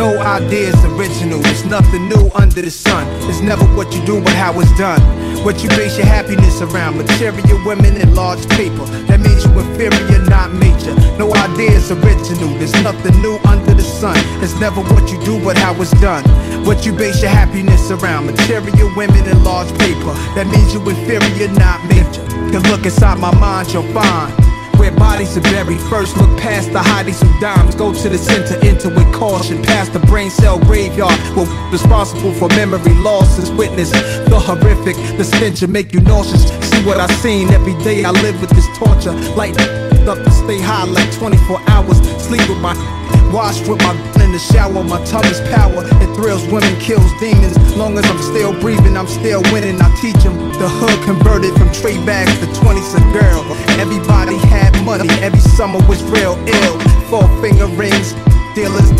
No idea's original, there's nothing new under the sun. It's never what you do, but how it's done. What you base your happiness around, material women and large paper. That means you inferior, not major. No idea's original, there's nothing new under the sun. It's never what you do, but how it's done. What you base your happiness around, material women and large paper. That means you inferior, not major. Can look inside my mind, you'll find where bodies are buried. First, look past the hiding of dimes. Go to the center, enter with caution. Past the brain cell graveyard. Well, responsible for memory loss losses. Witness the horrific, the stench will make you nauseous. See what I seen every day. I live with this torture. Light up to stay high like 24 hours. Sleep with my Washed with my in the shower, my tummy's power. It thrills women, kills demons. Long as I'm still breathing, I'm still winning. I teach them the hood converted from trade bags to 20s a girl. Everybody had money, every summer was real ill. Four finger rings, dealers.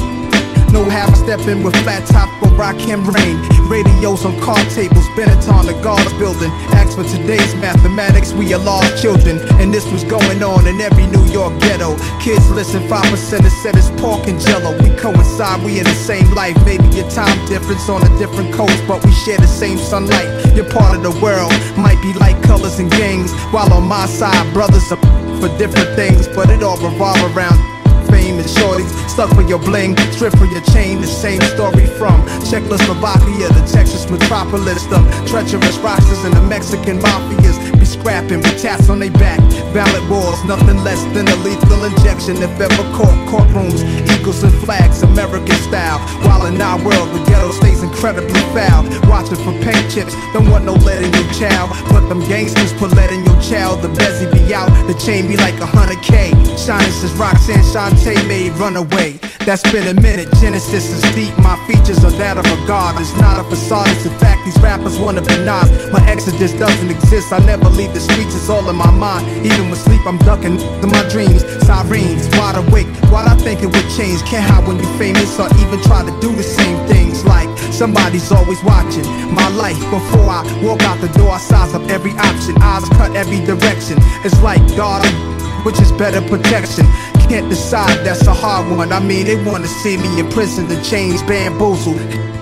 No half stepping with flat top for rock and rain. Radios on car tables, Benetton, the guards building. Ask for today's mathematics, we are lost children. And this was going on in every New York ghetto. Kids listen, 5% of said it's pork and jello. We coincide, we in the same life. Maybe your time difference on a different coast, but we share the same sunlight. You're part of the world might be like colors and gangs. While on my side, brothers are for different things, but it all revolve around fame and shorties stuck for your bling, stripped for your chain. The same story from Czechoslovakia, the Texas metropolis, the treacherous rocksters and the Mexican mafias be scrapping with tats on their back. Ballot wars, nothing less than a lethal injection. If ever court courtrooms, eagles and flags, American style. While in our world, the ghetto stays incredibly foul. Watching for paint chips, don't want no lead in your child. But them gangsters put lead in your child. The bezzy be out, the chain be like a hundred K. Shining since Roxanne Shante made Runaway. That's been a minute. Genesis is deep. My features are that of a god. It's not a facade. It's in fact these rappers wanna be Nas. My exodus doesn't exist. I never leave the streets. It's all in my mind. Even with sleep, I'm ducking to my dreams. Sirens, wide awake. Why'd I think it would change? Can't hide when you're famous or even try to do the same things. Like somebody's always watching my life. Before I walk out the door, I size up every option. Eyes cut every direction. It's like God, which is better protection can't decide, that's a hard one. I mean, they wanna see me in prison, the chains bamboozled.